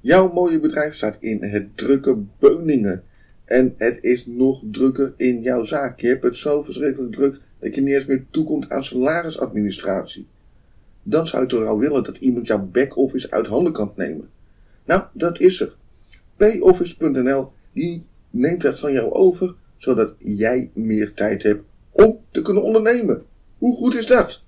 Jouw mooie bedrijf staat in het drukke Beuningen. En het is nog drukker in jouw zaak. Je hebt het zo verschrikkelijk druk dat je niet eens meer toekomt aan salarisadministratie. Dan zou je toch wel willen dat iemand jouw back-office uit handen kan nemen. Nou, dat is er. Payoffice.nl die neemt dat van jou over, zodat jij meer tijd hebt om te kunnen ondernemen. Hoe goed is dat?